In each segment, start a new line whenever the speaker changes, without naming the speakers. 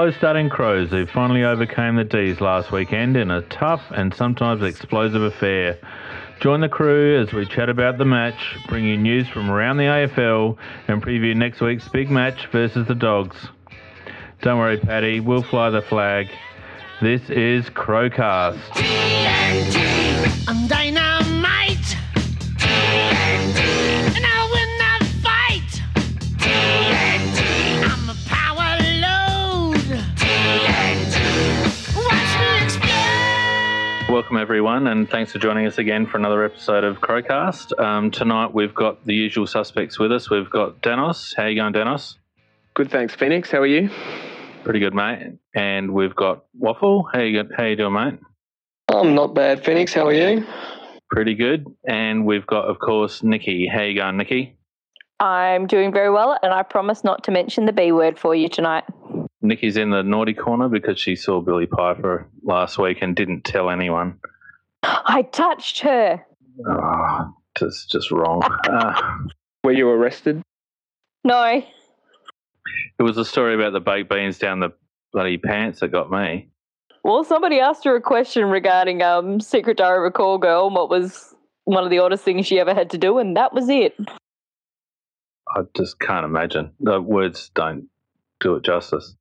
With the slow starting Crows who finally overcame the D's last weekend in a tough and sometimes explosive affair. Join the crew as we chat about the match, bring you news from around the AFL, and preview next week's big match versus the Dogs. Don't worry, Paddy, we'll fly the flag. This is Crowcast.
TNT,
Welcome, everyone, and thanks for joining us again for another episode of Crowcast. Um, tonight we've got the usual suspects with us. We've got Danos. How you going, Danos?
Good, thanks, Phoenix. How are you?
Pretty good, mate. And we've got Waffle. How you, how you doing, mate?
I'm not bad, Phoenix. How are you?
Pretty good. And we've got, of course, Nikki. How you going, Nikki?
I'm doing very well, and I promise not to mention the B word for you tonight.
Nikki's in the naughty corner because she saw Billie Piper last week and didn't tell anyone.
I touched her.
Oh, just, just wrong. Uh,
Were you arrested?
No.
it was a story about the baked beans down the bloody pants that got me.
Well, somebody asked her a question regarding um, Secret Diary of a Call Girl and what was one of the oddest things she ever had to do, and that was it.
I just can't imagine. The words don't do it justice.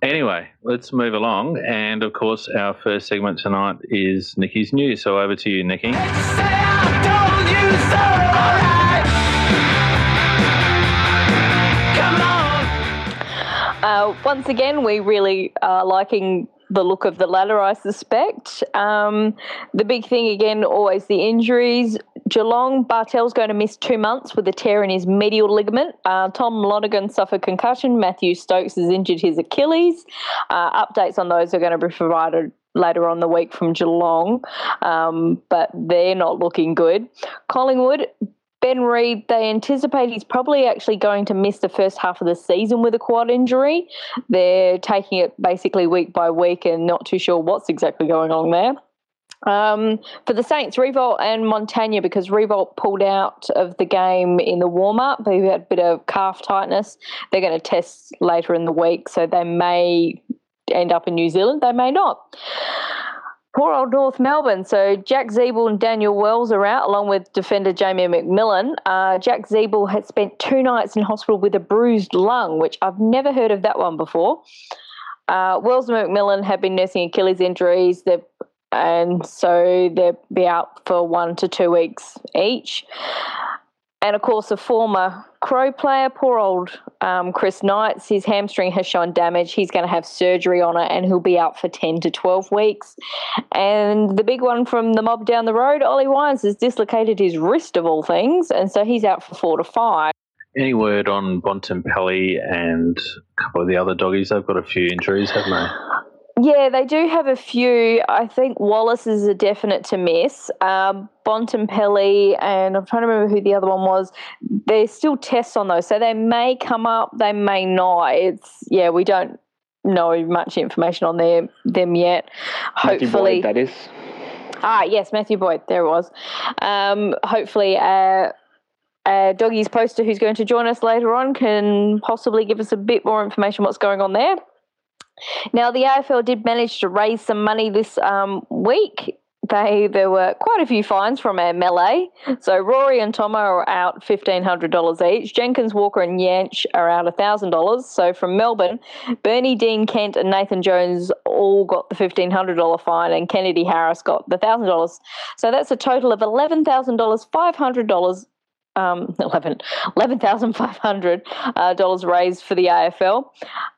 Anyway, let's move along. And of course, our first segment tonight is Nikki's News. So over to you, Nikki.
Uh, once again, we really are liking the look of the ladder, I suspect. Um, the big thing again, always the injuries. Geelong, Bartel's going to miss two months with a tear in his medial ligament. Uh, Tom Lonergan suffered concussion. Matthew Stokes has injured his Achilles. Uh, updates on those are going to be provided later on the week from Geelong, um, but they're not looking good. Collingwood, Ben Reid, they anticipate he's probably actually going to miss the first half of the season with a quad injury. They're taking it basically week by week and not too sure what's exactly going on there. Um, for the Saints, Riewoldt and Montagna, because Riewoldt pulled out of the game in the warm up, who had a bit of calf tightness. They're going to test later in the week, so they may end up in New Zealand, they may not. Poor old North Melbourne. So Jack Ziebell and Daniel Wells are out, along with defender Jamie Macmillan. Uh, Jack Ziebell had spent two nights in hospital with a bruised lung, which I've never heard of that one before. Uh, Wells and Macmillan have been nursing Achilles injuries, They're, and so they'll be out for one to two weeks each. And of course, a former Crow player, poor old um, Chris Knights, his hamstring has shown damage. He's going to have surgery on it and he'll be out for 10 to 12 weeks. And the big one from the mob down the road, Ollie Wines, has dislocated his wrist of all things. And so he's out for four to five.
Any word on Bontempelli and a couple of the other doggies? They've got a few injuries, haven't they?
Yeah, they do have a few. I think Wallace is a definite to miss. Um, Bontempelli and I'm trying to remember who the other one was. There's still tests on those, so they may come up, they may not. It's yeah, we don't know much information on their, them yet. Hopefully,
Boyd, that is.
Ah, yes, Matthew Boyd. There it was. Um, hopefully, uh, uh, Doggy's poster, who's going to join us later on, can possibly give us a bit more information what's going on there. Now, the AFL did manage to raise some money this um, week. They there were quite a few fines from our melee. So Rory and Tomo are out fifteen hundred dollars each. Jenkins, Walker, and Jaensch are out thousand dollars. So from Melbourne, Bernie, Dean, Kent, and Nathan Jones all got the fifteen hundred dollar fine, and Kennedy Harris got the thousand dollars. So that's a total of eleven thousand dollars, five hundred dollars um, 11 $11,500 uh, dollars raised for the AFL.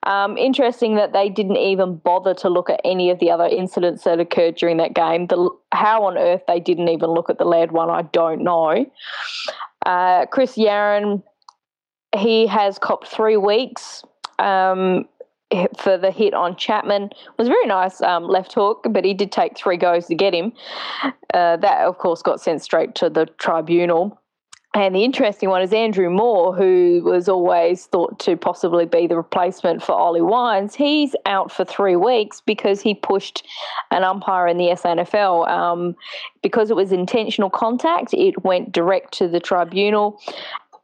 Um, interesting that they didn't even bother to look at any of the other incidents that occurred during that game. The, how on earth they didn't even look at the lead one, I don't know. Uh, Chris Yarran, he has copped three weeks. Um, for the hit on Chapman it was a very nice um, left hook, but he did take three goes to get him. Uh, that, of course, got sent straight to the tribunal. And the interesting one is Andrew Moore, who was always thought to possibly be the replacement for Ollie Wines. He's out for three weeks because he pushed an umpire in the SANFL. Um, because it was intentional contact, it went direct to the tribunal.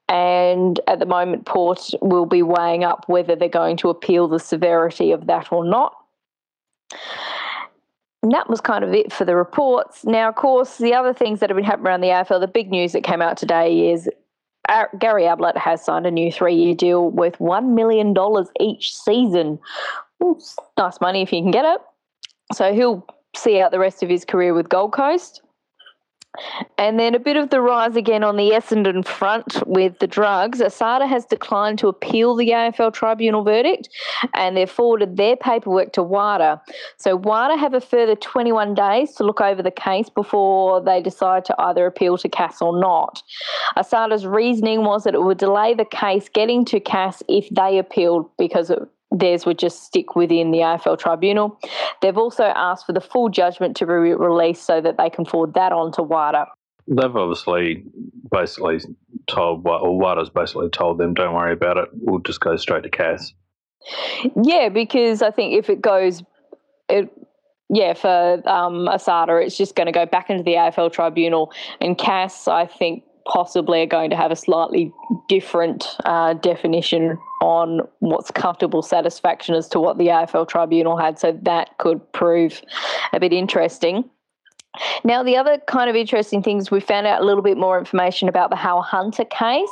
and at the moment, Port will be weighing up whether they're going to appeal the severity of that or not. And that was kind of it for the reports. Now, of course, the other things that have been happening around the AFL, the big news that came out today is uh, Gary Ablett has signed a new three year deal worth $1 million each season. Nice money if you can get it. So he'll see out the rest of his career with Gold Coast. And then a bit of the rise again on the Essendon front with the drugs. Asada has declined to appeal the AFL tribunal verdict and they've forwarded their paperwork to WADA. So WADA have a further 21 days to look over the case before they decide to either appeal to CAS or not. Asada's reasoning was that it would delay the case getting to CAS if they appealed because it theirs would just stick within the AFL tribunal. They've also asked for the full judgment to be released so that they can forward that on to WADA.
They've obviously basically told, or WADA's basically told them, don't worry about it, we'll just go straight to CAS.
Yeah, because I think if it goes, it, yeah, for um, Asada, it's just going to go back into the AFL tribunal, and CAS, I think, possibly are going to have a slightly different uh, definition on what's comfortable satisfaction as to what the AFL tribunal had. So that could prove a bit interesting. Now, the other kind of interesting things, we found out a little bit more information about the Hal Hunter case.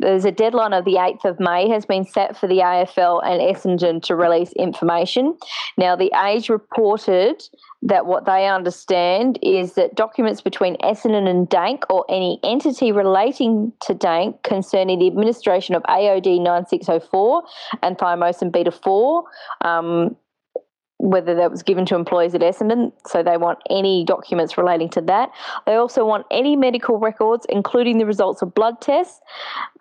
There's a deadline of the 8th of May has been set for the AFL and Essendon to release information. Now, the Age reported that what they understand is that documents between Essendon and Dank or any entity relating to Dank concerning the administration of AOD 9604 and thymosin beta 4 um, whether that was given to employees at Essendon. So they want any documents relating to that. They also want any medical records, including the results of blood tests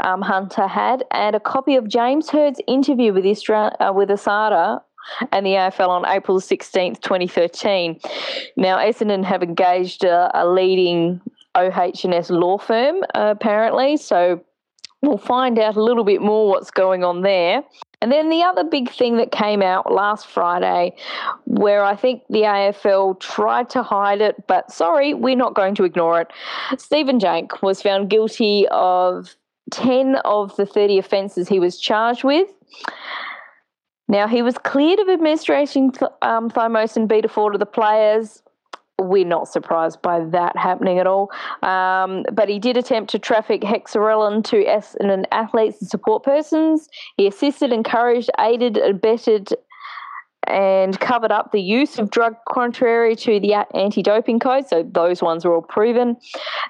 um, Hunter had, and a copy of James Hird's interview with Istra- uh, with Asada and the AFL on April 16th, 2013. Now, Essendon have engaged a, a leading OH&S law firm, uh, apparently, so we'll find out a little bit more what's going on there. And then the other big thing that came out last Friday, where I think the AFL tried to hide it, but sorry, we're not going to ignore it. Stephen Dank was found guilty of 10 of the 30 offences he was charged with. Now, he was cleared of administration um, thymosin beta 4 to the players we're not surprised by that happening at all. Um, but he did attempt to traffic hexarelin to Essendon athletes and support persons. He assisted, encouraged, aided, abetted, and covered up the use of drug contrary to the anti doping code. So those ones are all proven.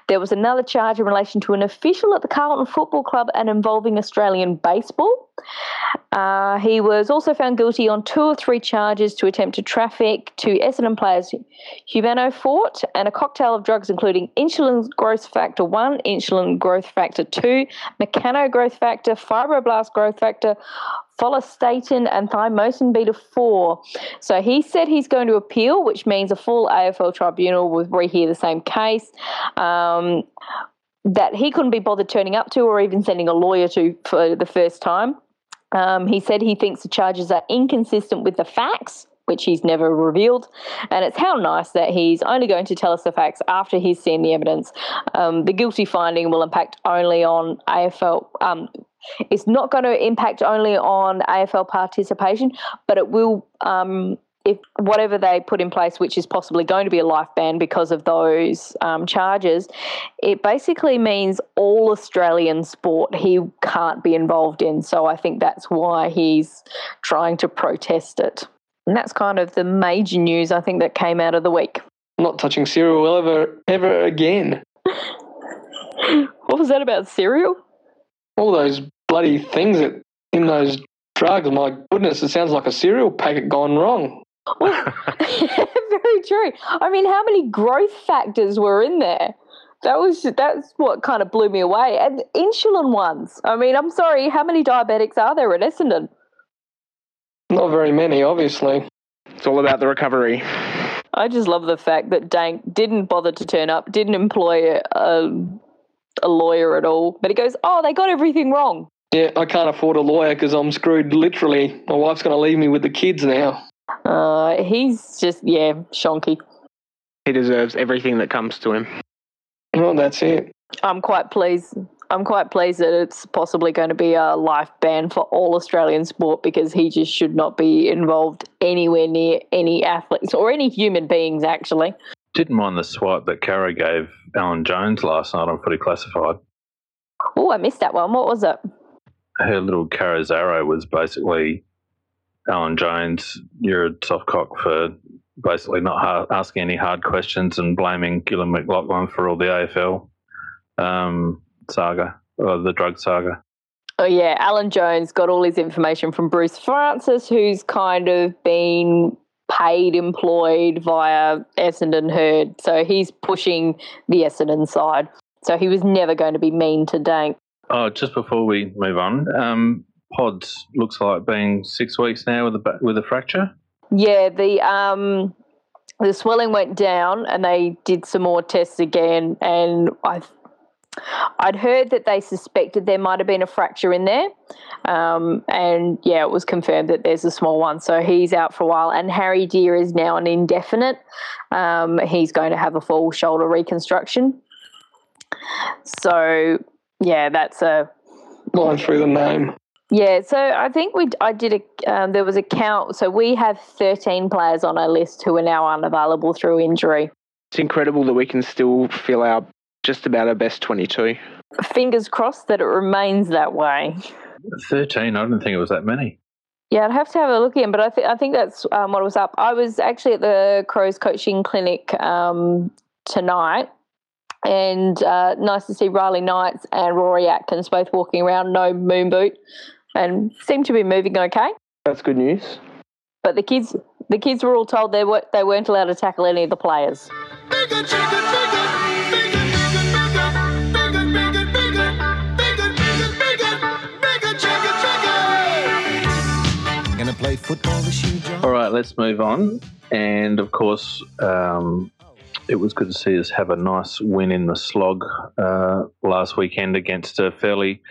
There was another charge in relation to an official at the Carlton Football Club and involving Australian baseball. Uh, he was also found guilty on two or three charges to attempt to traffic to Essendon players Humanofort and a cocktail of drugs including insulin growth factor 1, insulin growth factor 2, mechano growth factor, fibroblast growth factor, follistatin, and thymosin beta 4. So he said he's going to appeal, which means a full AFL tribunal will rehear the same case. Um, that he couldn't be bothered turning up to or even sending a lawyer to for the first time. Um, he said he thinks the charges are inconsistent with the facts, which he's never revealed. And it's how nice that he's only going to tell us the facts after he's seen the evidence. Um, the guilty finding will impact only on AFL. Um, it's not going to impact only on AFL participation, but it will um, if whatever they put in place, which is possibly going to be a life ban because of those um, charges, it basically means all Australian sport he can't be involved in. So I think that's why he's trying to protest it. And that's kind of the major news I think that came out of the week.
Not touching cereal ever, ever again.
What was that about cereal?
All those bloody things that in those drugs. My goodness, it sounds like a cereal packet gone wrong.
Very true. I mean, how many growth factors were in there? That was that's what kind of blew me away. And insulin ones. I mean, I'm sorry, how many diabetics are there at Essendon?
Not very many, obviously. It's all about the recovery.
I just love the fact that Dank didn't bother to turn up, didn't employ a, a lawyer at all. But he goes, "Oh, they got everything wrong."
Yeah, I can't afford a lawyer because I'm screwed literally. My wife's going to leave me with the kids now.
Uh, he's just yeah, shonky.
He deserves everything that comes to him.
Well, that's it.
I'm quite pleased. I'm quite pleased that it's possibly going to be a life ban for all Australian sport because he just should not be involved anywhere near any athletes or any human beings, actually.
Didn't mind the swipe that Caro gave Alan Jones last night on Footy Classified.
Oh, I missed that one. What was it?
Her little Caro arrow was basically Alan Jones, you're a soft cock for basically not hard, asking any hard questions and blaming Gillon McLachlan for all the AFL um, saga or the drug saga.
Oh yeah, Alan Jones got all his information from Bruce Francis, who's kind of been paid employed via Essendon Hird. So he's pushing the Essendon side. So he was never going to be mean to Dank.
Oh, just before we move on, um, Pods looks like being six weeks now with a with a fracture.
Yeah, the um the swelling went down and they did some more tests again and I I'd heard that they suspected there might have been a fracture in there. Um, and yeah, it was confirmed that there's a small one. So he's out for a while. And Harry Dear is now an indefinite. Um, he's going to have a full shoulder reconstruction. So yeah, that's a
Line through the name.
yeah, so I think we I did a um, there was a count. So we have 13 players on our list who are now unavailable through injury.
It's incredible that we can still fill our just about our best 22.
Fingers crossed that it remains that way.
Thirteen. I didn't think it was that many.
Yeah, I'd have to have a look in, but I think I think that's um, what was up. I was actually at the Crows coaching clinic um, tonight, and uh, nice to see Riley Knights and Rory Atkins both walking around, no moon boot, and seem to be moving okay.
That's good news.
But the kids, the kids were all told they were they weren't allowed to tackle any of the players.
Bigger bigger, bigger, bigger,
All right, let's move on. And of course, um, it was good to see us have a nice win in the slog uh, last weekend against a fairly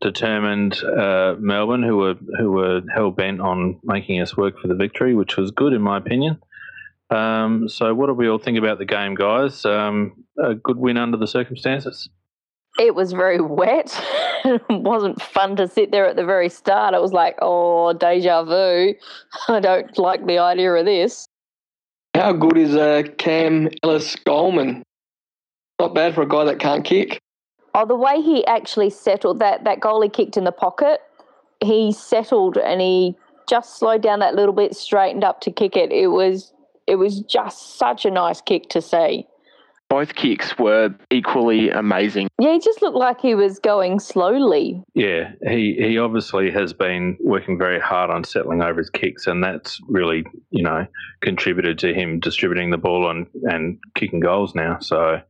determined uh, Melbourne, who were who were hell bent on making us work for the victory, which was good in my opinion. Um, so, what do we all think about the game, guys? Um, a good win under the circumstances.
It was very wet. it wasn't fun to sit there at the very start. It was like, oh, deja vu. I don't like the idea of this.
How good is uh, Cam Ellis-Yolmen? Not bad for a guy that can't kick.
Oh, the way he actually settled that that goal he kicked in the pocket, he settled and he just slowed down that little bit, straightened up to kick it. It was it was just such a nice kick to see.
Both kicks were equally amazing.
Yeah, he just looked like he was going slowly.
Yeah, he, he obviously has been working very hard on settling over his kicks, and that's really, you know, contributed to him distributing the ball and, and kicking goals now. So,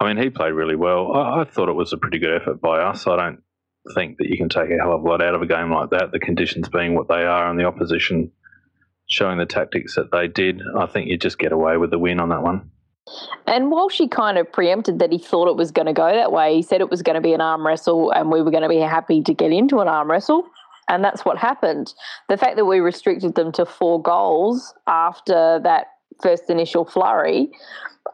I mean, he played really well. I, I thought it was a pretty good effort by us. I don't think that you can take a hell of a lot out of a game like that, the conditions being what they are and the opposition showing the tactics that they did. I think you just get away with the win on that one.
And Walshy kind of preempted that he thought it was going to go that way, he said it was going to be an arm wrestle and we were going to be happy to get into an arm wrestle. And that's what happened. The fact that we restricted them to four goals after that first initial flurry,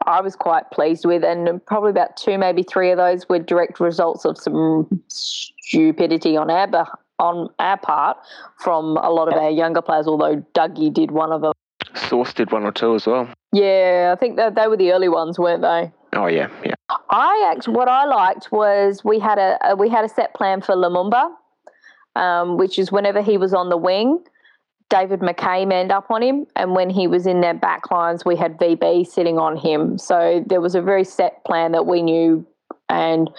I was quite pleased with. And probably about two, maybe three of those were direct results of some stupidity on our, on our part from a lot of our younger players, although Dougie did one of them.
Source did one or two as well.
Yeah, I think that they were the early ones, weren't they?
Oh yeah, yeah.
I actually, what I liked was we had a, a we had a set plan for Lumumba, um, which is whenever he was on the wing, David Mackay manned up on him, and when he was in their back lines, we had VB sitting on him. So there was a very set plan that we knew. And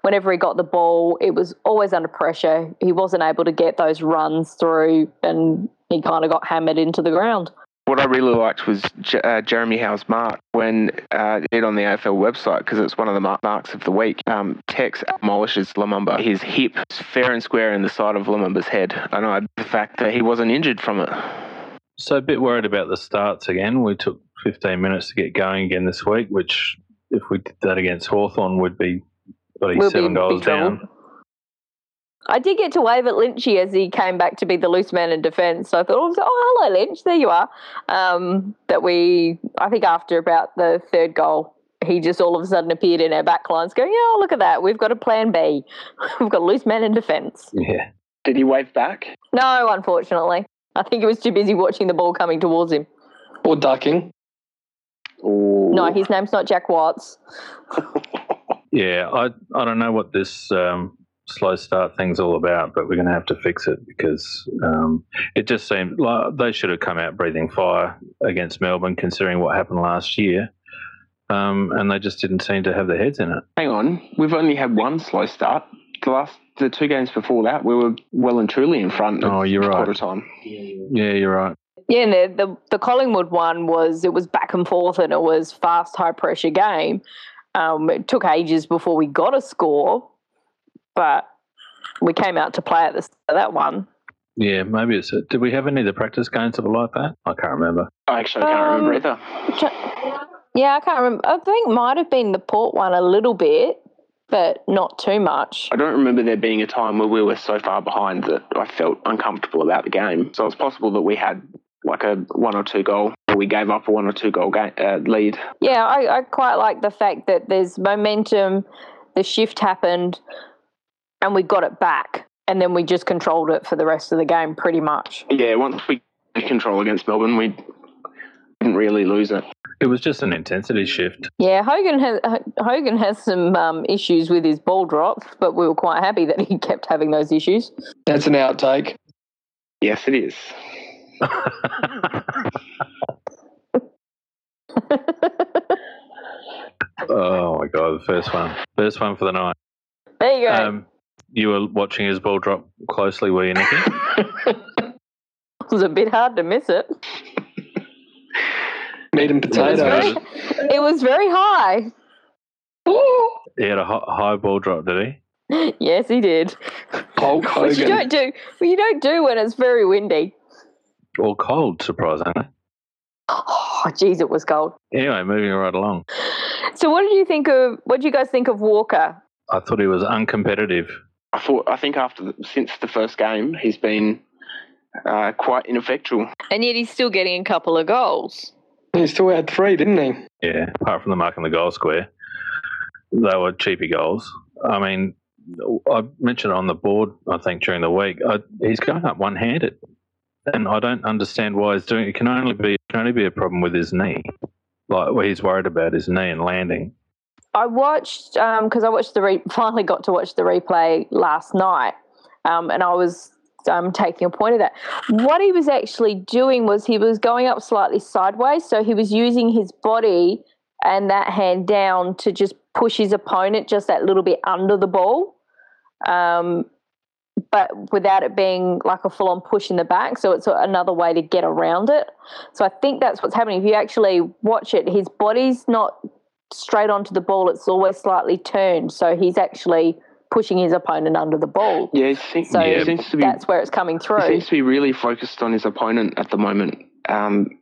whenever he got the ball, it was always under pressure. He wasn't able to get those runs through, and he kind of got hammered into the ground.
What I really liked was J- uh, Jeremy Howe's mark when uh, it on the AFL website because it's one of the mar- marks of the week. Um, Tex demolishes Lumumba. His hip is fair and square in the side of Lumumba's head. I know the fact that he wasn't injured from it.
So, a bit worried about the starts again. We took 15 minutes to get going again this week, which, if we did that against Hawthorn, would be bloody
We'll
seven
in
goals
trouble.
down.
I did get to wave at Lynchy as he came back to be the loose man in defence. So I thought, oh, hello, Lynch, there you are. Um, that we, I think after about the third goal, he just all of a sudden appeared in our back lines going, oh, look at that. We've got a plan B. We've got a loose man in defence.
Yeah.
Did he wave back?
No, unfortunately. I think he was too busy watching the ball coming towards him.
Or ducking.
Ooh.
No, his name's not Jack Watts.
Yeah, I I don't know what this um, slow start thing's all about, but we're going to have to fix it because um, it just seemed like they should have come out breathing fire against Melbourne, considering what happened last year, um, and they just didn't seem to have their heads in it.
Hang on, we've only had one slow start. The last, the two games before that, we were well and truly in front.
Oh, you're right.
Quarter time.
Yeah, you're right.
Yeah, and the, the the Collingwood one was it was back and forth and it was fast, high pressure game. Um, it took ages before we got a score, but we came out to play at the start of that one.
Yeah, maybe it's. Did we have any of the practice games that were like that? I can't remember.
I actually can't
Um,
remember either.
Yeah, I can't remember. I think it might have been the Port one a little bit, but not too much.
I don't remember there being a time where we were so far behind that I felt uncomfortable about the game. So it's possible that we had like a one or two goal, or we gave up a one or two goal ga- uh, lead.
Yeah, I, I quite like the fact that there's momentum. The shift happened, and we got it back, and then we just controlled it for the rest of the game, pretty much.
Yeah, once we took control against Melbourne, we didn't really lose it.
It was just an intensity shift.
Yeah, Hogan has Hogan has some um, issues with his ball drops, but we were quite happy that he kept having those issues.
That's an outtake.
Yes, it is.
oh my god, the first one, first one for the night.
There you go.
Um, you were watching his ball drop closely, were you, Nicky?
it was a bit hard to miss it.
Meat and
It was very, it was very high. Oh!
he had a high ball drop, did he?
Yes, he did.
Hulk
Which you don't do. Well, you don't do when it's very windy.
Or cold, surprisingly.
Oh, geez, it was cold.
Anyway, moving right along.
So, what did you think of? What did you guys think of Walker?
I thought he was uncompetitive.
I thought. I think after the, since the first game, he's been uh, quite ineffectual.
And yet, he's still getting a couple of goals.
He still had three, didn't he?
Yeah, apart from the mark on the goal square, they were cheapy goals. I mean, I mentioned on the board, I think, during the week. I, he's going up one handed. And I don't understand why he's doing it. It can only be, it can only be a problem with his knee. Like, where he's worried about his knee and landing.
I watched because I watched the re- finally got to watch the replay last night, um, and I was um, taking a point of that. What he was actually doing was he was going up slightly sideways, so he was using his body and that hand down to just push his opponent just that little bit under the ball, um, but without it being like a full on push in the back. So it's another way to get around it. So I think that's what's happening. If you actually watch it, his body's not straight onto the ball, it's always slightly turned. So he's actually pushing his opponent under the ball.
Yeah, he seems,
So
he seems to be.
That's where it's coming
He
through.
seems to be really focused on his opponent at the moment. Um,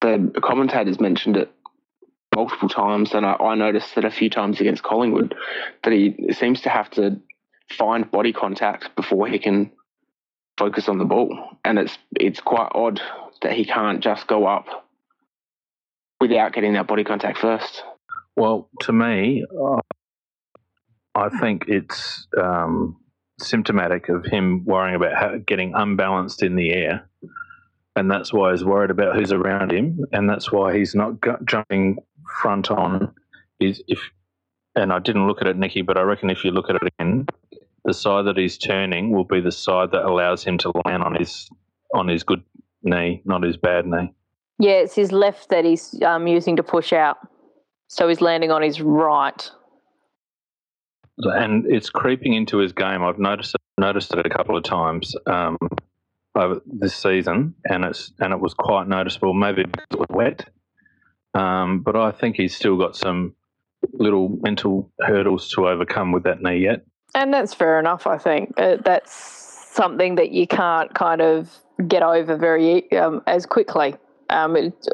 the commentators mentioned it multiple times, and I, I noticed that a few times against Collingwood that he seems to have to find body contact before he can focus on the ball, and it's it's quite odd that he can't just go up without getting that body contact first.
Well, to me, uh, I think it's um, symptomatic of him worrying about how, getting unbalanced in the air. And that's why he's worried about who's around him. And that's why he's not gu- jumping front on. Is if, and I didn't look at it, Nicky, but I reckon if you look at it again, the side that he's turning will be the side that allows him to land on his on his good knee, not his bad knee.
yeah, it's his left that he's um, using to push out. So he's landing on his right.
and it's creeping into his game. I've noticed it, noticed it a couple of times um, over this season, and it's and it was quite noticeable. Maybe because it was wet, um, but I think he's still got some little mental hurdles to overcome with that knee yet.
And that's fair enough, I think. Uh, that's something that you can't kind of get over very um, as quickly. Um, it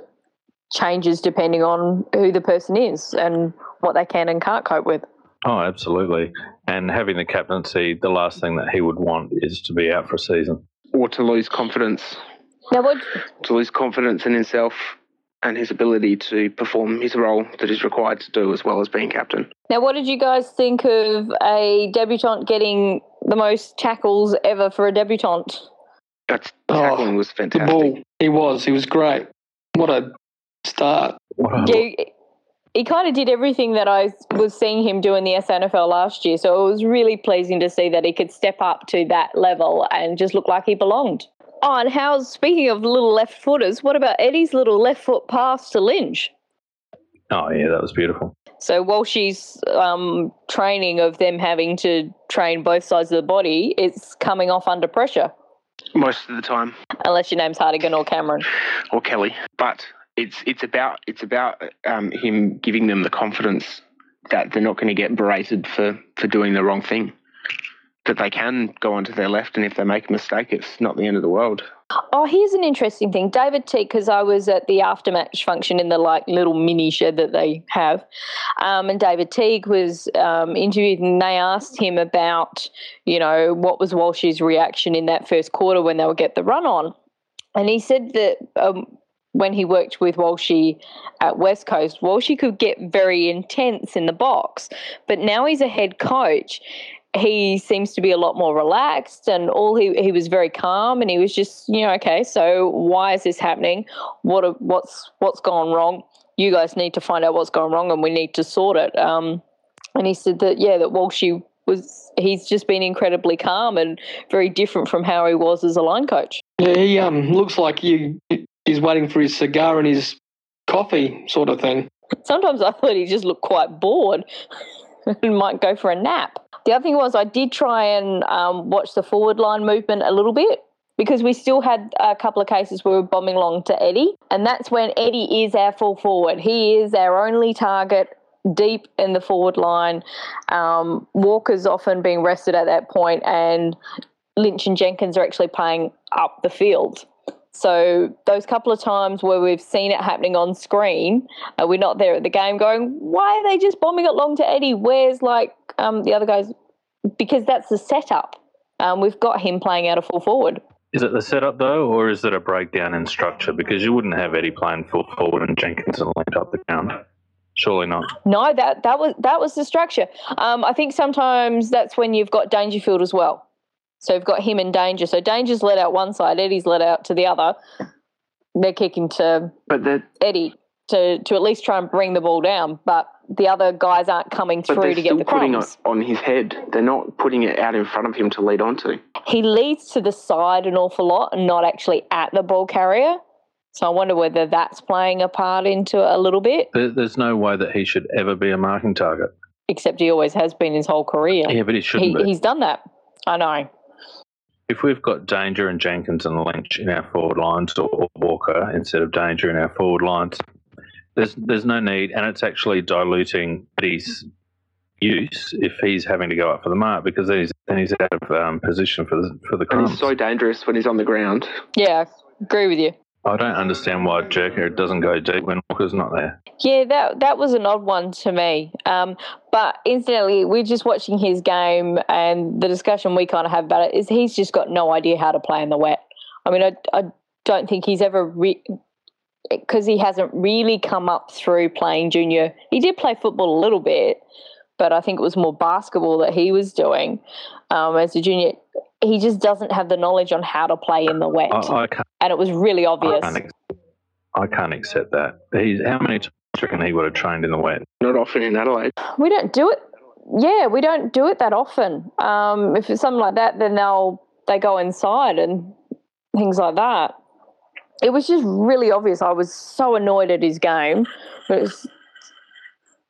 changes depending on who the person is and what they can and can't cope with.
Oh, absolutely. And having the captaincy, the last thing that he would want is to be out for a season.
Or to lose confidence,
Now, what
to lose confidence in himself and his ability to perform his role that is required to do as well as being captain.
Now, what did you guys think of a debutant getting the most tackles ever for a debutant?
That's
Oh,
tackling was
The
fantastic.
ball. He was. He was great. What a start.
Wow.
Yeah, he kind of did everything that I was seeing him do in the SANFL last year. So it was really pleasing to see that he could step up to that level and just look like he belonged. Oh, and how's speaking of little left footers? What about Eddie's little left foot pass to Lynch?
Oh, yeah, that was beautiful.
So Walshy's um, training of them having to train both sides of the body, it's coming off under pressure,
Most of the time,
unless your name's Hartigan or Cameron.
or Kelly. But it's it's about it's about um, him giving them the confidence that they're not going to get berated for for doing the wrong thing. That they can go onto their left, and if they make a mistake, it's not the end of the world.
Oh, here's an interesting thing. David Teague, because I was at the aftermatch function in the like little mini shed that they have, um, and David Teague was um, interviewed, and they asked him about, you know, what was Walsh's reaction in that first quarter when they would get the run on, and he said that. Um, when he worked with Walshy at West Coast, Walshy could get very intense in the box, but now he's a head coach. He seems to be a lot more relaxed and all he he was very calm and he was just you know okay so why is this happening? What what's what's gone wrong? You guys need to find out what's gone wrong and we need to sort it. Um and he said that yeah that Walshy was he's just been incredibly calm and very different from how he was as a line coach.
Yeah, he um looks like you. He's waiting for his cigar and his coffee, sort of thing.
sometimes I thought he just looked quite bored and might go for a nap. The other thing was I did try and um, watch the forward line movement a little bit because we still had a couple of cases where we were bombing along to Eddie, and that's when Eddie is our full forward. He is our only target deep in the forward line. Um, Walker's often being rested at that point, and Lynch and Jenkins are actually playing up the field. So those couple of times where we've seen it happening on screen, uh, we're not there at the game going, why are they just bombing it long to Eddie? Where's like um, the other guys? Because that's the setup. Um, we've got him playing out a full forward.
Is it the setup though, or is it a breakdown in structure? Because you wouldn't have Eddie playing full forward and Jenkins and linked up the ground. Surely not.
No, that that was that was the structure. Um, I think sometimes that's when you've got Dangerfield as well. So we've got him in danger. So Danger's let out one side, Eddie's let out to the other. They're kicking to
But they're
Eddie to to at least try and bring the ball down, but the other guys aren't coming through
they're
to get
still
the
putting it on his head. They're not putting it out in front of him to lead onto.
He leads to the side an awful lot and not actually at the ball carrier. So I wonder whether that's playing a part into it a little bit.
There's no way that he should ever be a marking target.
Except he always has been his whole career.
Yeah, but he shouldn't
he,
be.
he's done that. I know.
If we've got Danger and Jenkins and Lynch in our forward lines, or, or Walker instead of Danger in our forward lines, there's there's no need, and it's actually diluting Eddie's use if he's having to go up for the mark because then he's then he's out of um, position for the for the
And he's so dangerous when he's on the ground.
Yeah, I agree with you.
I don't understand why Jerker doesn't go deep when Walker's not there.
Yeah, that that was an odd one to me. Um, but incidentally, we're just watching his game, and the discussion we kind of have about it is he's just got no idea how to play in the wet. I mean, I, I don't think he's ever because he hasn't really come up through playing junior. He did play football a little bit, but I think it was more basketball that he was doing um, as a junior. He just doesn't have the knowledge on how to play in the wet,
I, I
and it was really
I
obvious.
can't, I can't accept that. He's how many times reckon he would have trained in the wet?
Not often in Adelaide.
We don't do it. Yeah, we don't do it that often. Um, if it's something like that, then they'll they go inside and things like that. It was just really obvious. I was so annoyed at his game. It was,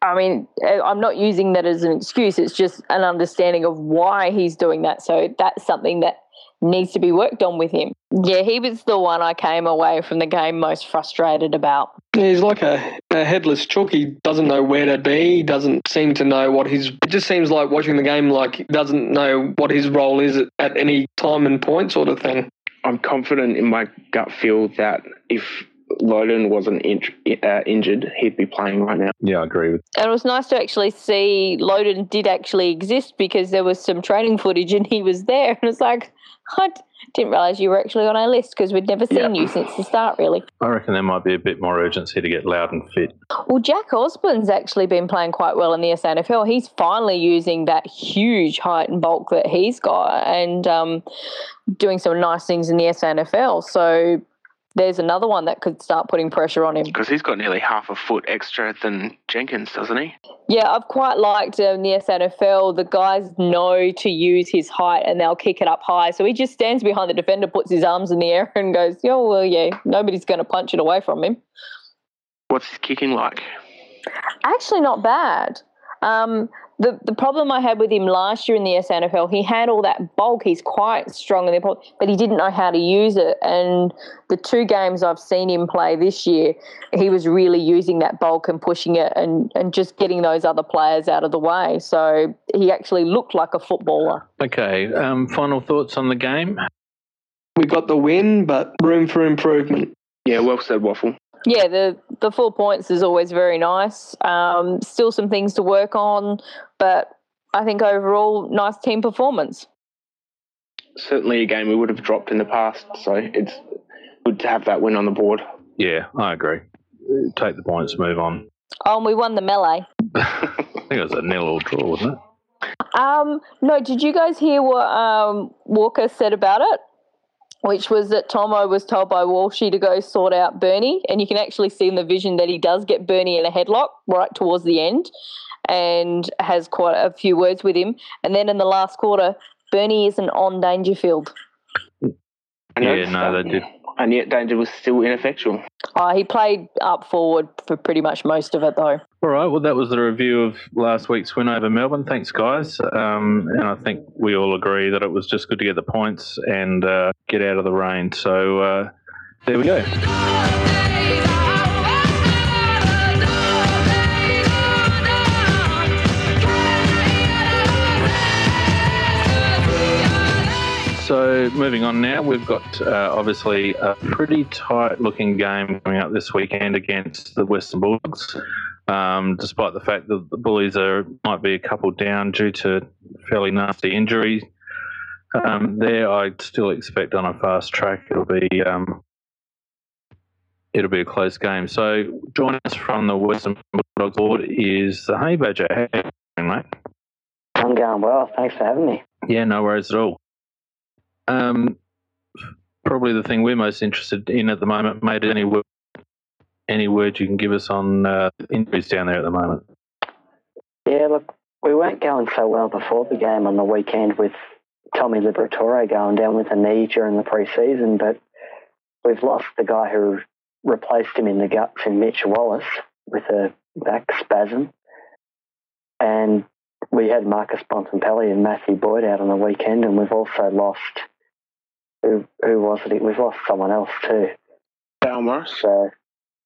I mean, eh, I'm not using that as an excuse. It's just an understanding of why he's doing that. So that's something that needs to be worked on with him. Yeah, he was the one I came away from the game most frustrated about.
He's like a, a headless chook. He doesn't know where to be. He doesn't seem to know what his. It just seems like watching the game like he doesn't know what his role is at, at any time and point, sort of thing.
I'm confident in my gut feel that if Loden wasn't in, uh, injured, he'd be playing right now.
Yeah, I agree with.
And it was nice to actually see Loden did actually exist because there was some training footage and he was there. And it's like, I, Didn't realise you were actually on our list because we'd never seen
Yeah.
you since the start, really.
I reckon there might be a bit more urgency to get loud and fit.
Well, Jack Osborne's actually been playing quite well in the SANFL. He's finally using that huge height and bulk that he's got and um, doing some nice things in the SANFL. So there's another one that could start putting pressure on him.
Because he's got nearly half a foot extra than Jenkins, doesn't he?
Yeah, I've quite liked um, the SANFL. The guys know to use his height and they'll kick it up high. So he just stands behind the defender, puts his arms in the air, and goes, "Yeah, well, yeah, nobody's going to punch it away from him."
What's his kicking like?
Actually, not bad. Um, the the problem I had with him last year in the SANFL, he had all that bulk. He's quite strong in the bulk, but he didn't know how to use it. And the two games I've seen him play this year, he was really using that bulk and pushing it and, and just getting those other players out of the way. So he actually looked like a footballer.
Okay, um, final thoughts on the game?
We got the win, but room for improvement.
Yeah, well said, Waffle.
Yeah, the the four points is always very nice. Um, still some things to work on, but I think overall nice team performance.
Certainly a game we would have dropped in the past, so it's good to have that win on the board.
Yeah, I agree. Take the points, move on.
Oh, and we won the melee.
I think it was a nil or draw, wasn't it?
Um, no, did you guys hear what um, Walker said about it? Which was that Tomo was told by Walshy to go sort out Bernie, and you can actually see in the vision that he does get Bernie in a headlock right towards the end, and has quite a few words with him. And then in the last quarter, Bernie isn't on Dangerfield.
I
Yeah, no,
that.
they did.
And yet Danger was still ineffectual.
Uh, he played up forward for pretty much most of it, though.
All right, well, that was the review of last week's win over Melbourne. Thanks, guys. Um, and I think we all agree that it was just good to get the points and uh, get out of the rain. So uh, there we go. So moving on now, we've got uh, obviously a pretty tight-looking game coming up this weekend against the Western Bulldogs. Um, despite the fact that the Bullies are might be a couple down due to fairly nasty injuries, um, there I still expect on a fast track it'll be um, it'll be a close game. So joining us from the Western Bulldogs board is the Honey Badger. How you doing, mate?
I'm going well. Thanks for having me.
Yeah, no worries at all. Um, probably the thing we're most interested in at the moment, mate. Any word, any word you can give us on uh, injuries down there at the moment?
Yeah, look, we weren't going so well before the game on the weekend with Tommy Liberatore going down with a knee during the pre-season, but we've lost the guy who replaced him in the guts in Mitch Wallace with a back spasm. And we had Marcus Bontempelli and Matthew Boyd out on the weekend, and we've also lost, who, who was it? We've lost someone else too.
Dale Morris.
So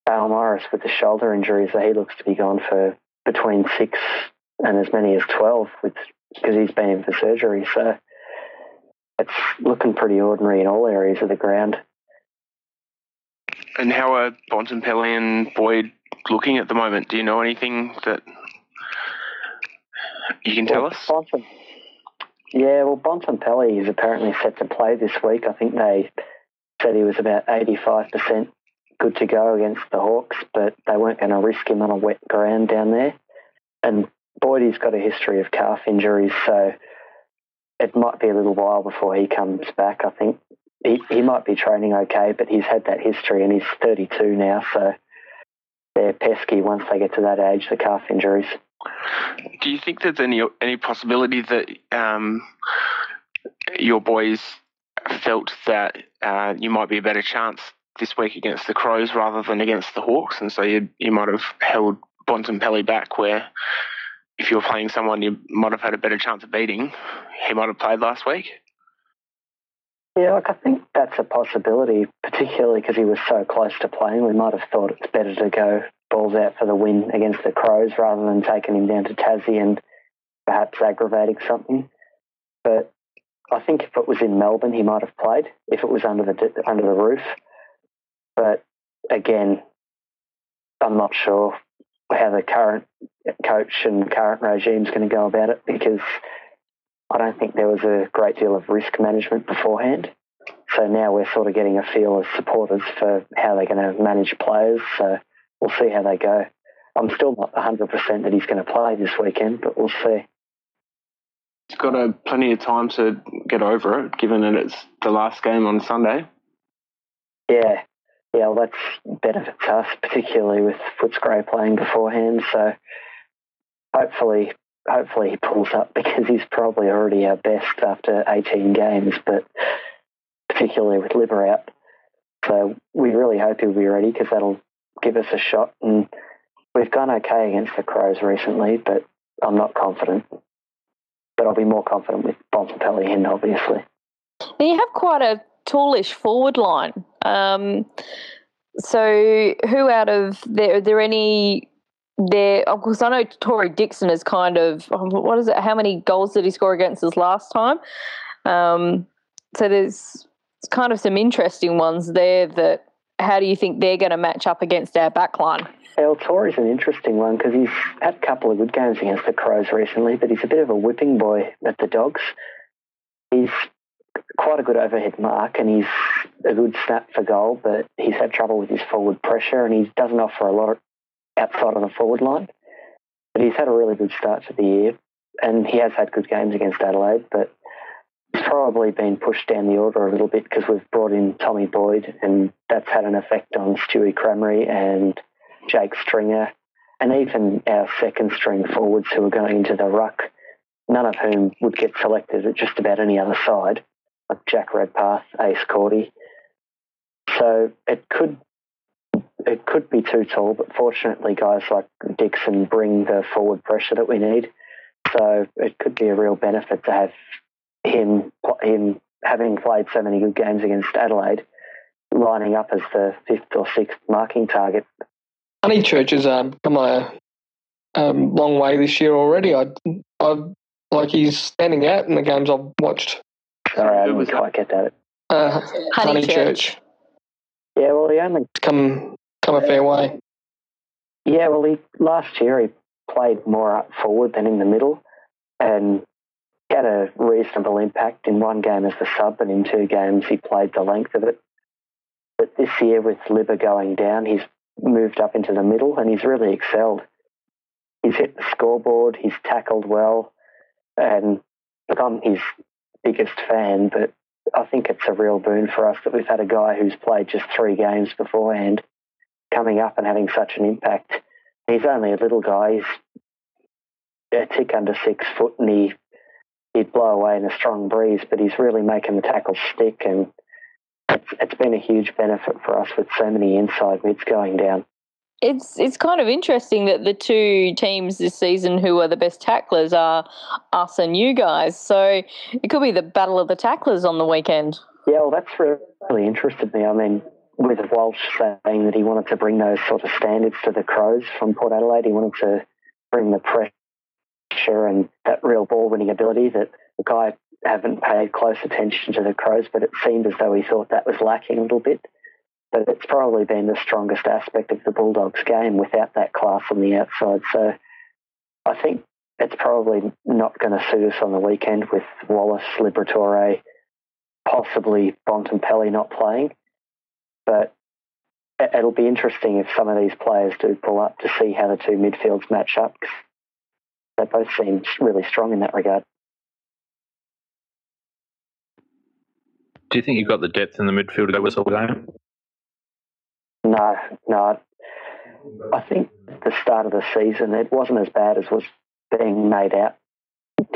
Al Morris with the shoulder injury, so he looks to be gone for between six and as many as twelve, with because he's been in for surgery. So it's looking pretty ordinary in all areas of the ground.
And how are Bontempelli and Boyd looking at the moment? Do you know anything that you can tell
Well,
us?
Yeah, well, Bontempelli is apparently set to play this week. I think they said he was about eighty-five percent good to go against the Hawks, but they weren't going to risk him on a wet ground down there. And Boydie's got a history of calf injuries, so it might be a little while before he comes back. I think he, he might be training okay, but he's had that history and he's 32 now, so they're pesky once they get to that age, the calf injuries.
Do you think there's any any possibility that um, your boys felt that uh, you might be a better chance this week against the Crows rather than against the Hawks, and so you you might have held Bontempelli back where if you were playing someone you might have had a better chance of beating, he might have played last week.
Yeah, look, I think that's a possibility, particularly because he was so close to playing. We might have thought it's better to go balls out for the win against the Crows rather than taking him down to Tassie and perhaps aggravating something. But I think if it was in Melbourne, he might have played if it was under the under the roof. But again, I'm not sure how the current coach and current regime is going to go about it because I don't think there was a great deal of risk management beforehand. So now we're sort of getting a feel as supporters for how they're going to manage players. So we'll see how they go. I'm still not 100% that he's going to play this weekend, but we'll see.
He's got a, plenty of time to get over it, given that it's the last game on Sunday.
Yeah, yeah, well, that's benefits us, particularly with Footscray playing beforehand. So hopefully, hopefully he pulls up because he's probably already our best after 18 games, but particularly with Libba out. So we really hope he'll be ready because that'll give us a shot. And we've gone okay against the Crows recently, but I'm not confident. But I'll be more confident with Bontempelli in, obviously.
You have quite a tallish forward line. Um, so who out of there? Are there any? There, of course, I know Tory Dickson is kind of what is it? How many goals did he score against us last time? Um, so there's kind of some interesting ones there. That how do you think they're going to match up against our backline?
El is an interesting one because he's had a couple of good games against the Crows recently, but he's a bit of a whipping boy at the Dogs. He's quite a good overhead mark and he's a good snap for goal, but he's had trouble with his forward pressure and he doesn't offer a lot outside of the forward line. But he's had a really good start to the year and he has had good games against Adelaide, but probably been pushed down the order a little bit because we've brought in Tommy Boyd and that's had an effect on Stewie Crameri and Jake Stringer and even our second string forwards who are going into the ruck, none of whom would get selected at just about any other side like Jack Redpath, Ayce Cordy. So it could it could be too tall, but fortunately, guys like Dickson bring the forward pressure that we need. So it could be a real benefit to have him him having played so many good games against Adelaide, lining up as the fifth or sixth marking target.
Honeychurch has um, come a um, long way this year already. I, I like he's standing out in the games I've watched.
Sorry, I
Who
didn't
was that?
quite get that.
Uh,
Honeychurch.
Yeah, well, he only
come come a fair way.
Yeah, well, he last year he played more up forward than in the middle, and had a reasonable impact in one game as the sub, and in two games he played the length of it. But this year, with Libba going down, he's moved up into the middle, and he's really excelled. He's hit the scoreboard. He's tackled well, and look, I'm his biggest fan, but I think it's a real boon for us that we've had a guy who's played just three games beforehand coming up and having such an impact. He's only a little guy. He's a tick under six foot, and he he'd blow away in a strong breeze. But he's really making the tackles stick, and it's it's been a huge benefit for us with so many inside mids going down.
It's it's kind of interesting that the two teams this season who are the best tacklers are us and you guys. So it could be the battle of the tacklers on the weekend.
Yeah, well, that's really interested me. I mean, with Walsh saying that he wanted to bring those sort of standards to the Crows from Port Adelaide, he wanted to bring the pressure and that real ball winning ability that the guy haven't paid close attention to the Crows, but it seemed as though he thought that was lacking a little bit. But it's probably been the strongest aspect of the Bulldogs game without that class on the outside. So I think it's probably not going to suit us on the weekend with Wallace, Liberatore, possibly Bontempelli not playing. But it'll be interesting if some of these players do pull up to see how the two midfields match up. They both seem really strong in that regard.
Do you think you've got the depth in the midfield go with all game?
No, no. I think the start of the season it wasn't as bad as was being made out.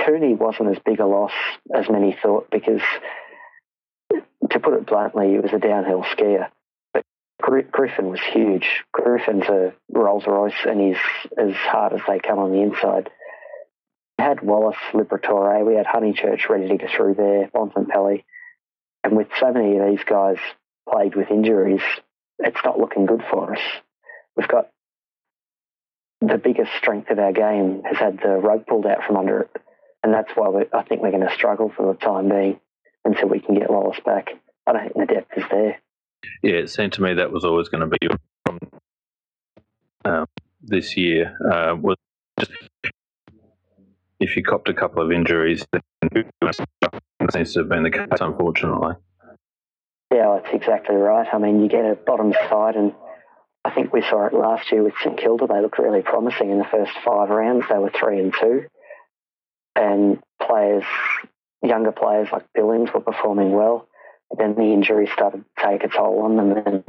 Cooney wasn't as big a loss as many thought because, to put it bluntly, it was a downhill skier. But Griffen was huge. Griffen's a Rolls Royce and he's as hard as they come on the inside. We had Wallace, Liberatore, we had Honeychurch ready to go through there, Bontempelli. And with so many of these guys plagued with injuries, it's not looking good for us. We've got the biggest strength of our game has had the rug pulled out from under it, and that's why I think we're going to struggle for the time being until we can get Wallace back. I don't think the depth is there.
Yeah, it seemed to me that was always going to be from um, this year. Uh, was if you copped a couple of injuries, then seems to have been the case, unfortunately.
Yeah, that's exactly right. I mean, you get a bottom side, and I think we saw it last year with St Kilda. They looked really promising in the first five rounds. They were three and two, and players, younger players like Billings, were performing well. Then the injury started to take a toll on them, and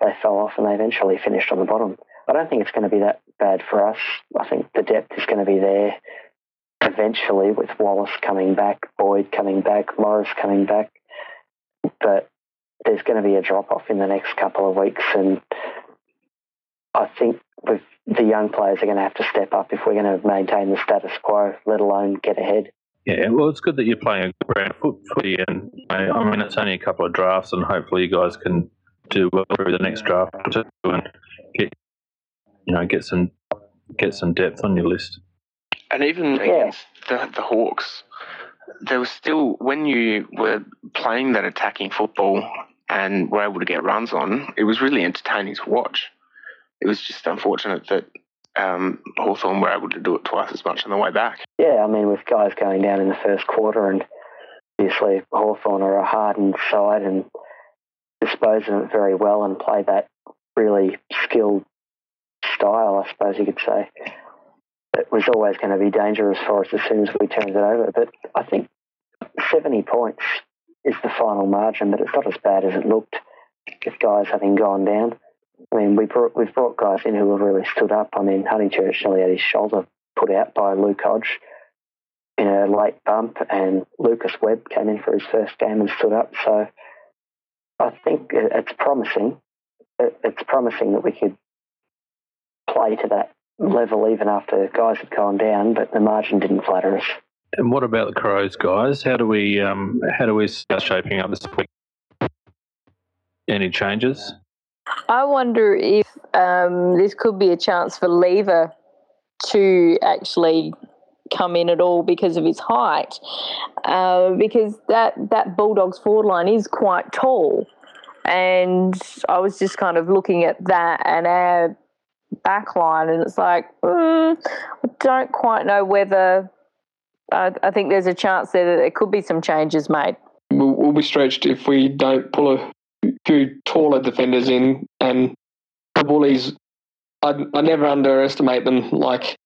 they fell off, and they eventually finished on the bottom. I don't think it's going to be that bad for us. I think the depth is going to be there eventually with Wallace coming back, Boyd coming back, Morris coming back. But there's going to be a drop off in the next couple of weeks, and I think with the young players are going to have to step up if we're going to maintain the status quo, let alone get ahead.
Yeah, well, it's good that you're playing a foot footy, and I mean it's only a couple of drafts, and hopefully you guys can do well through the next draft and get you know get some get some depth on your list.
And even
Yeah.
against the, the Hawks, there was still, when you were playing that attacking football and were able to get runs on, it was really entertaining to watch. It was just unfortunate that um, Hawthorn were able to do it twice as much on the way back.
Yeah, I mean, with guys going down in the first quarter, and obviously Hawthorn are a hardened side and dispose of it very well and play that really skilled style, I suppose you could say. It was always going to be dangerous for us as soon as we turned it over. But I think 70 points is the final margin, but it's not as bad as it looked with guys having gone down. I mean, we brought, we've brought guys in who have really stood up. I mean, Honeychurch nearly had his shoulder put out by Luke Hodge in a late bump, and Lucas Webb came in for his first game and stood up. So I think it's promising. It's promising that we could play to that level even after guys had gone down, but the margin didn't flatter us.
And what about the Crows, guys? How do we um, how do we start shaping up this week? Any changes?
I wonder if um, this could be a chance for Lever to actually come in at all because of his height, uh, because that that Bulldogs forward line is quite tall, and I was just kind of looking at that and our back line, and it's like mm, I don't quite know whether. I, I think there's a chance there that there could be some changes made.
We'll, we'll be stretched if we don't pull a few taller defenders in. And the Bullies, I, I never underestimate them. Like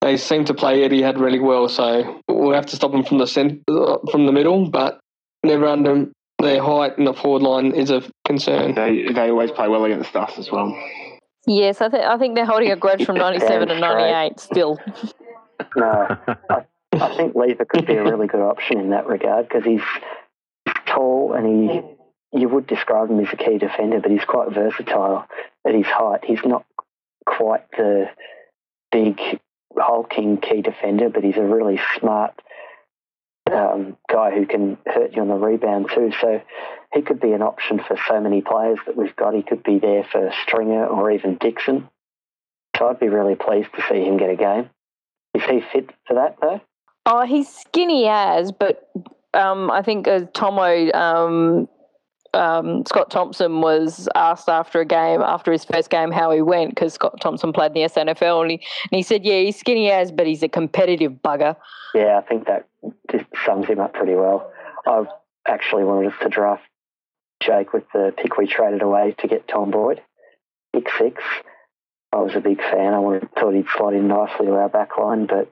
they seem to play Etihad really well, so we'll have to stop them from the cent- uh, from the middle. But never under their height in the forward line is a concern.
They, they always play well against us as well.
Yes, I think I think they're holding a grudge from '97 and
Damn straight.
'98 still.
No, I, I think Lever could be a really good option in that regard because he's tall and he, you would describe him as a key defender, but he's quite versatile at his height. He's not quite the big hulking key defender, but he's a really smart um, guy who can hurt you on the rebound too. So he could be an option for so many players that we've got. He could be there for Stringer or even Dickson. So I'd be really pleased to see him get a game. Is he fit for that though?
Oh, he's skinny as, but um, I think uh, Tomo um, um, Scott Thompson was asked after a game, after his first game, how he went because Scott Thompson played in the SANFL, and he and he said, "Yeah, he's skinny as, but he's a competitive bugger."
Yeah, I think that just sums him up pretty well. I actually wanted us to draft Jake with the pick we traded away to get Tom Boyd, six. I was a big fan. I wanted, thought he'd slot in nicely to our back line, but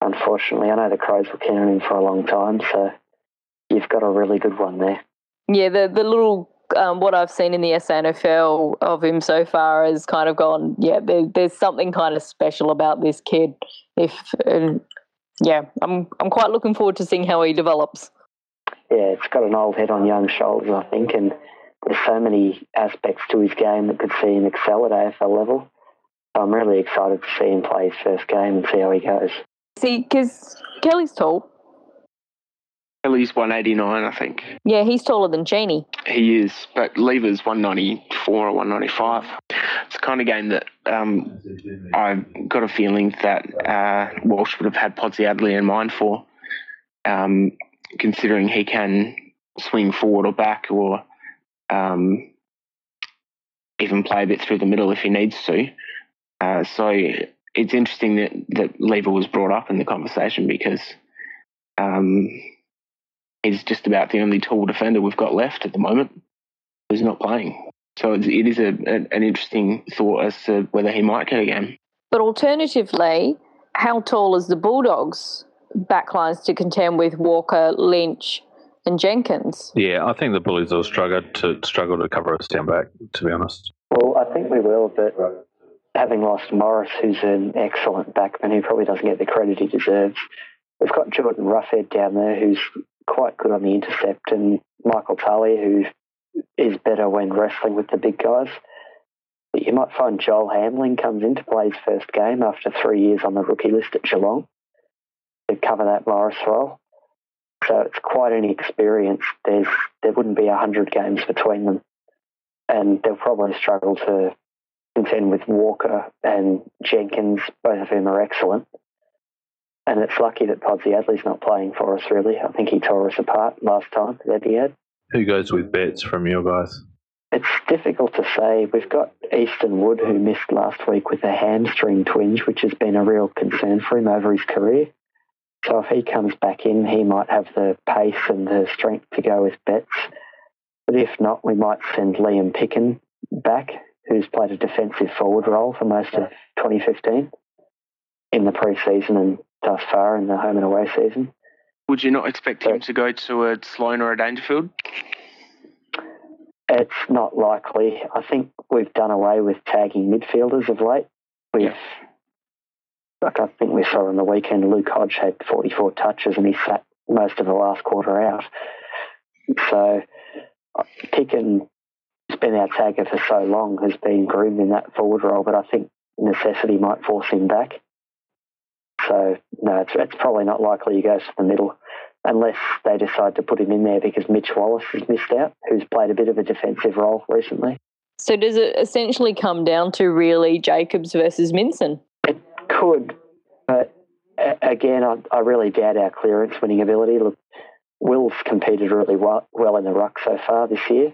unfortunately, I know the Crows were on him for a long time, so you've got a really good one there.
Yeah, the the little um, what I've seen in the SANFL of him so far has kind of gone. Yeah, there, there's something kind of special about this kid. If and yeah, I'm I'm quite looking forward to seeing how he develops.
Yeah, it's got an old head on young shoulders, I think, and there's so many aspects to his game that could see him excel at AFL level. So I'm really excited to see him play his first game and see how he goes.
See, because Kelly's tall.
Kelly's 189, I think.
Yeah, he's taller than Genie.
He is, but Lever's 194 or 195. It's the kind of game that um, I've got a feeling that uh, Walsh would have had Podsiadly in mind for, um, considering he can swing forward or back or um, even play a bit through the middle if he needs to. Uh, so it's interesting that, that Lever was brought up in the conversation because um, he's just about the only tall defender we've got left at the moment who's not playing. So it's, it is a, an, an interesting thought as to whether he might get a game.
But alternatively, how tall is the Bulldogs backlines to contend with Walker, Lynch, and Jenkins?
Yeah, I think the Bullies will struggle to struggle to cover us down back. To be honest,
Well, I think we will, but having lost Morris, who's an excellent backman who probably doesn't get the credit he deserves, we've got Jordan Roughhead down there who's quite good on the intercept, and Michael Talia, who is better when wrestling with the big guys. But you might find Joel Hamling comes into play his first game after three years on the rookie list at Geelong to cover that Morris role. So it's quite an experience. There's there wouldn't be a hundred games between them, and they'll probably struggle to contend with Walker and Jenkins, both of whom are excellent. And it's lucky that Podsiadly's not playing for us. Really, I think he tore us apart last time at Etihad.
who goes with Betts from your guys?
It's difficult to say. We've got Easton Wood, who missed last week with a hamstring twinge, which has been a real concern for him over his career. So if he comes back in, he might have the pace and the strength to go with Betts. But if not, we might send Liam Picken back, who's played a defensive forward role for most of 2015 in the pre-season and thus far in the home and away season.
Would you not expect him to go to a Sloan or a Dangerfield?
It's not likely. I think we've done away with tagging midfielders of late. We've,
Yeah.
Like I think we saw on the weekend, Luke Hodge had 44 touches and he sat most of the last quarter out. So uh, Picken, who's been our tagger for so long, has been groomed in that forward role, but I think necessity might force him back. So no, it's, it's probably not likely he goes to the middle unless they decide to put him in there because Mitch Wallace has missed out, who's played a bit of a defensive role recently.
So does it essentially come down to really Jacobs versus Minson?
Could, but again, I, I really doubt our clearance winning ability. Look, Will's competed really well, well in the ruck so far this year,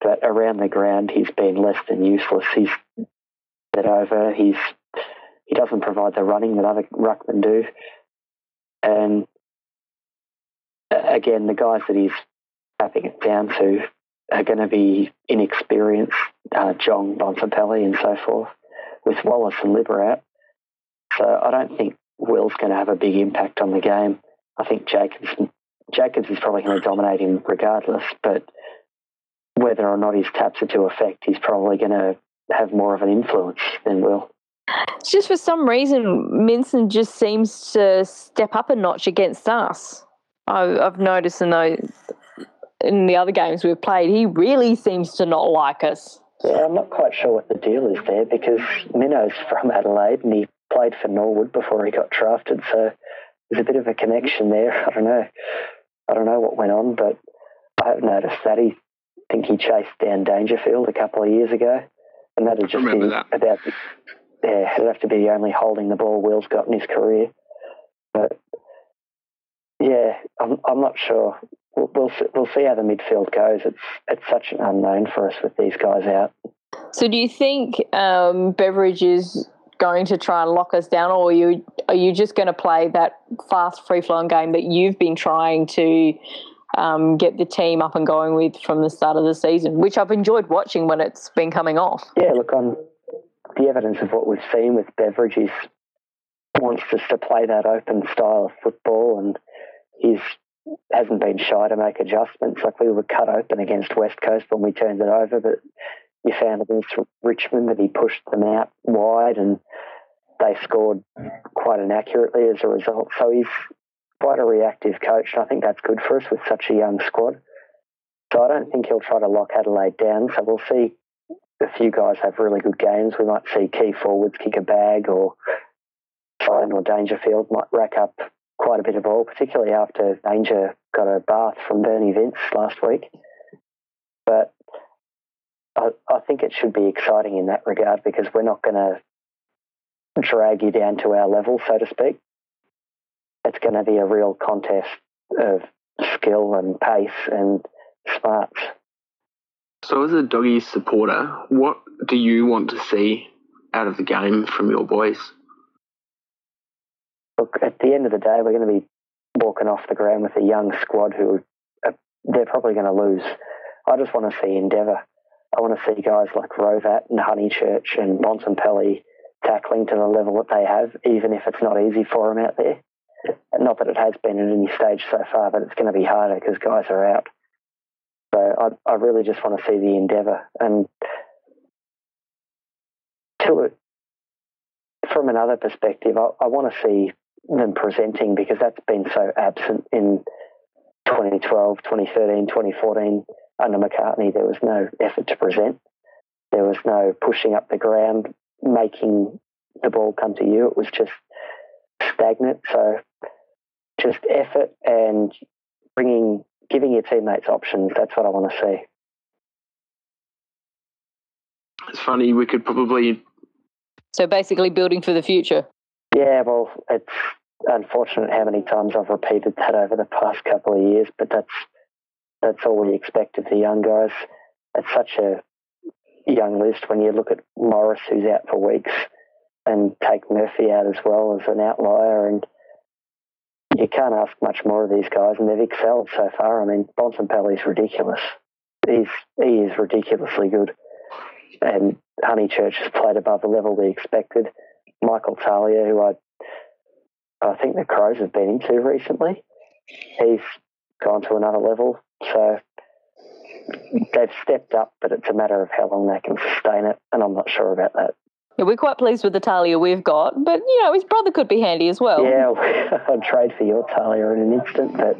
but around the ground, he's been less than useless. He's get over. He's he doesn't provide the running that other ruckmen do, and again, the guys that he's tapping it down to are going to be inexperienced, uh, Jong, Bontempelli, and so forth, with Wallace and Libber out. So I don't think Will's going to have a big impact on the game. I think Jacobs Jacobs is probably going to dominate him regardless, but whether or not his taps are to effect, he's probably going to have more of an influence than Will.
It's just for some reason, Minson just seems to step up a notch against us. I, I've noticed in those in the other games we've played, he really seems to not like us.
Yeah, I'm not quite sure what the deal is there because Minnow's from Adelaide and he played for Norwood before he got drafted, so there's a bit of a connection there. I don't know. I don't know what went on, but I have noticed that he I think he chased down Dangerfield a couple of years ago, and that'd just
Remember
be
that.
about the, yeah, it'd have to be the only holding the ball Will's got in his career. But yeah, I'm I'm not sure. We'll we'll see, we'll see how the midfield goes. It's it's such an unknown for us with these guys out.
So do you think um, Beveridge is going to try and lock us down, or are you are you just going to play that fast, free flowing game that you've been trying to um, get the team up and going with from the start of the season, which I've enjoyed watching when it's been coming off.
Yeah, look, on the evidence of what we've seen with Beveridge, he wants us to play that open style of football, and he's hasn't been shy to make adjustments. Like we were cut open against West Coast when we turned it over, but you found against Richmond that he pushed them out wide, and they scored quite inaccurately as a result. So he's quite a reactive coach, and I think that's good for us with such a young squad. So I don't think he'll try to lock Adelaide down. So we'll see a few guys have really good games. We might see key forwards kick a bag or Sloan or Dangerfield might rack up quite a bit of ball, particularly after Danger got a bath from Bernie Vince last week. But I, I think it should be exciting in that regard because we're not going to drag you down to our level, so to speak. It's going to be a real contest of skill and pace and smarts.
So, as a doggy supporter, what do you want to see out of the game from your boys?
look, at the end of the day, we're going to be walking off the ground with a young squad who are, they're probably going to lose. I just want to see endeavour. I want to see guys like Rovat and Honeychurch and Bontempelli tackling to the level that they have, even if it's not easy for them out there. Not that it has been at any stage so far, but it's going to be harder because guys are out. So I, I really just want to see the endeavour. And to it, from another perspective, I, I want to see them presenting because that's been so absent in 2012, 2013, 2014 under McCartney. There was no effort to present. There was no pushing up the ground, making the ball come to you. It was just stagnant. So just effort and bringing, giving your teammates options. That's what I want to see.
It's funny, we could probably
So basically, building for the future.
Yeah, well, it's unfortunate how many times I've repeated that over the past couple of years, but that's that's all we expect of the young guys. It's such a young list when you look at Morris, who's out for weeks, and take Murphy out as well as an outlier, and you can't ask much more of these guys, and they've excelled so far. I mean, Bontempelli's ridiculous. He's he is ridiculously good, and Honeychurch has played above the level we expected. Michael Talia, who I I think the Crows have been into recently. He's gone to another level. So they've stepped up, but it's a matter of how long they can sustain it, and I'm not sure about that.
Yeah, we're quite pleased with the Talia we've got, but you know his brother could be handy as well.
Yeah, I'd trade for your Talia in an instant, but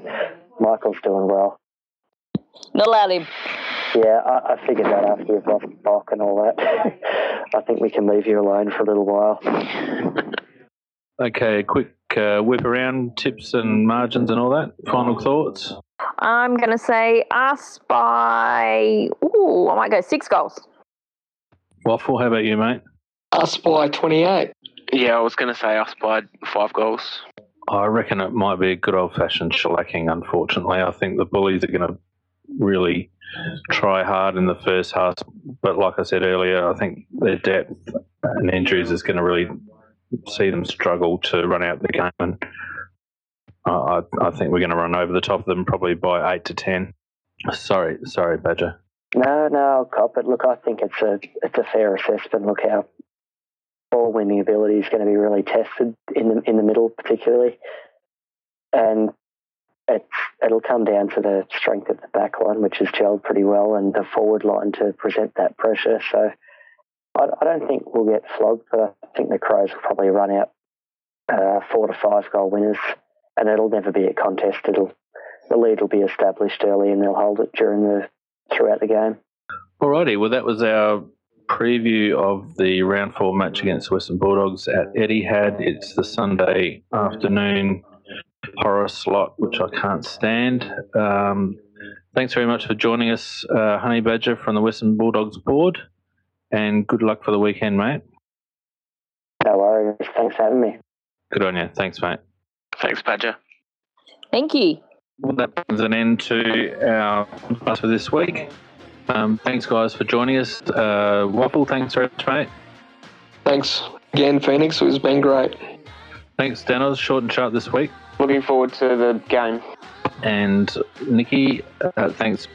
Michael's doing well.
Not allowed him.
Yeah, I, I figured that after you've lost Bach and all that. I think we can leave you alone for a little while.
Okay, quick uh, whip around tips and margins and all that. Final thoughts.
I'm going to say us by. Ooh, I might go six goals.
Waffle, how about you, mate?
Us by 28.
Yeah, I was going to say us by five goals.
I reckon it might be a good old fashioned shellacking, unfortunately. I think the bullies are going to really try hard in the first half. But like I said earlier, I think their depth and injuries is going to really see them struggle to run out the game. And I, I think we're going to run over the top of them probably by 8 to 10. Sorry, sorry, Badger.
No, no, I'll cop it. Look, I think it's a it's a fair assessment. Look how ball winning ability is going to be really tested in the in the middle, particularly, and it's it'll come down to the strength of the back line, which has gelled pretty well, and the forward line to present that pressure. So, I, I don't think we'll get flogged, but I think the Crows will probably run out uh, four to five goal winners, and it'll never be a contest. It'll the lead will be established early, and they'll hold it during the throughout the game.
Alrighty, well, that was our preview of the round four match against Western Bulldogs at Etihad. It's the Sunday afternoon horror slot, which I can't stand. Um, thanks very much for joining us, uh, Honey Badger from the Western Bulldogs board, and good luck for the weekend, mate.
No worries. Thanks for having me.
Good on you. Thanks, mate.
Thanks, Badger.
Thank you.
Well, that brings an end to our podcast for this week. Um, thanks, guys, for joining us. Uh, Waffle, thanks very much, mate.
Thanks again, Phoenix. It's been great.
Thanks, Danos. Short and sharp this week.
Looking forward to the game.
And Nikki, uh, thanks.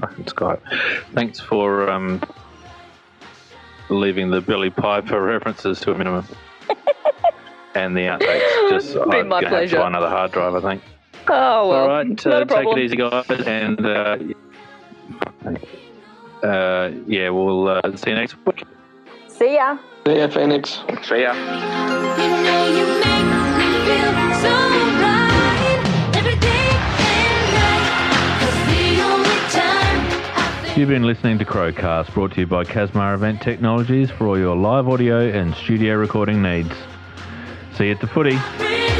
Fucking Skype. Thanks for um, leaving the Billie Piper references to a minimum. and the outtakes. Just
Been
I'm
my
gonna have to
pleasure.
buy another hard drive, I think.
Oh well.
All right,
not
uh,
a
take it easy, guys, and uh, uh, yeah, we'll uh, see you next week.
See ya.
See ya, Phoenix.
See ya.
You know you make me feel so right every day and night. 'Cause the only time I feel
You've been listening to Crowcast, brought to you by Casmar Event Technologies for all your live audio and studio recording needs. See you at the footy.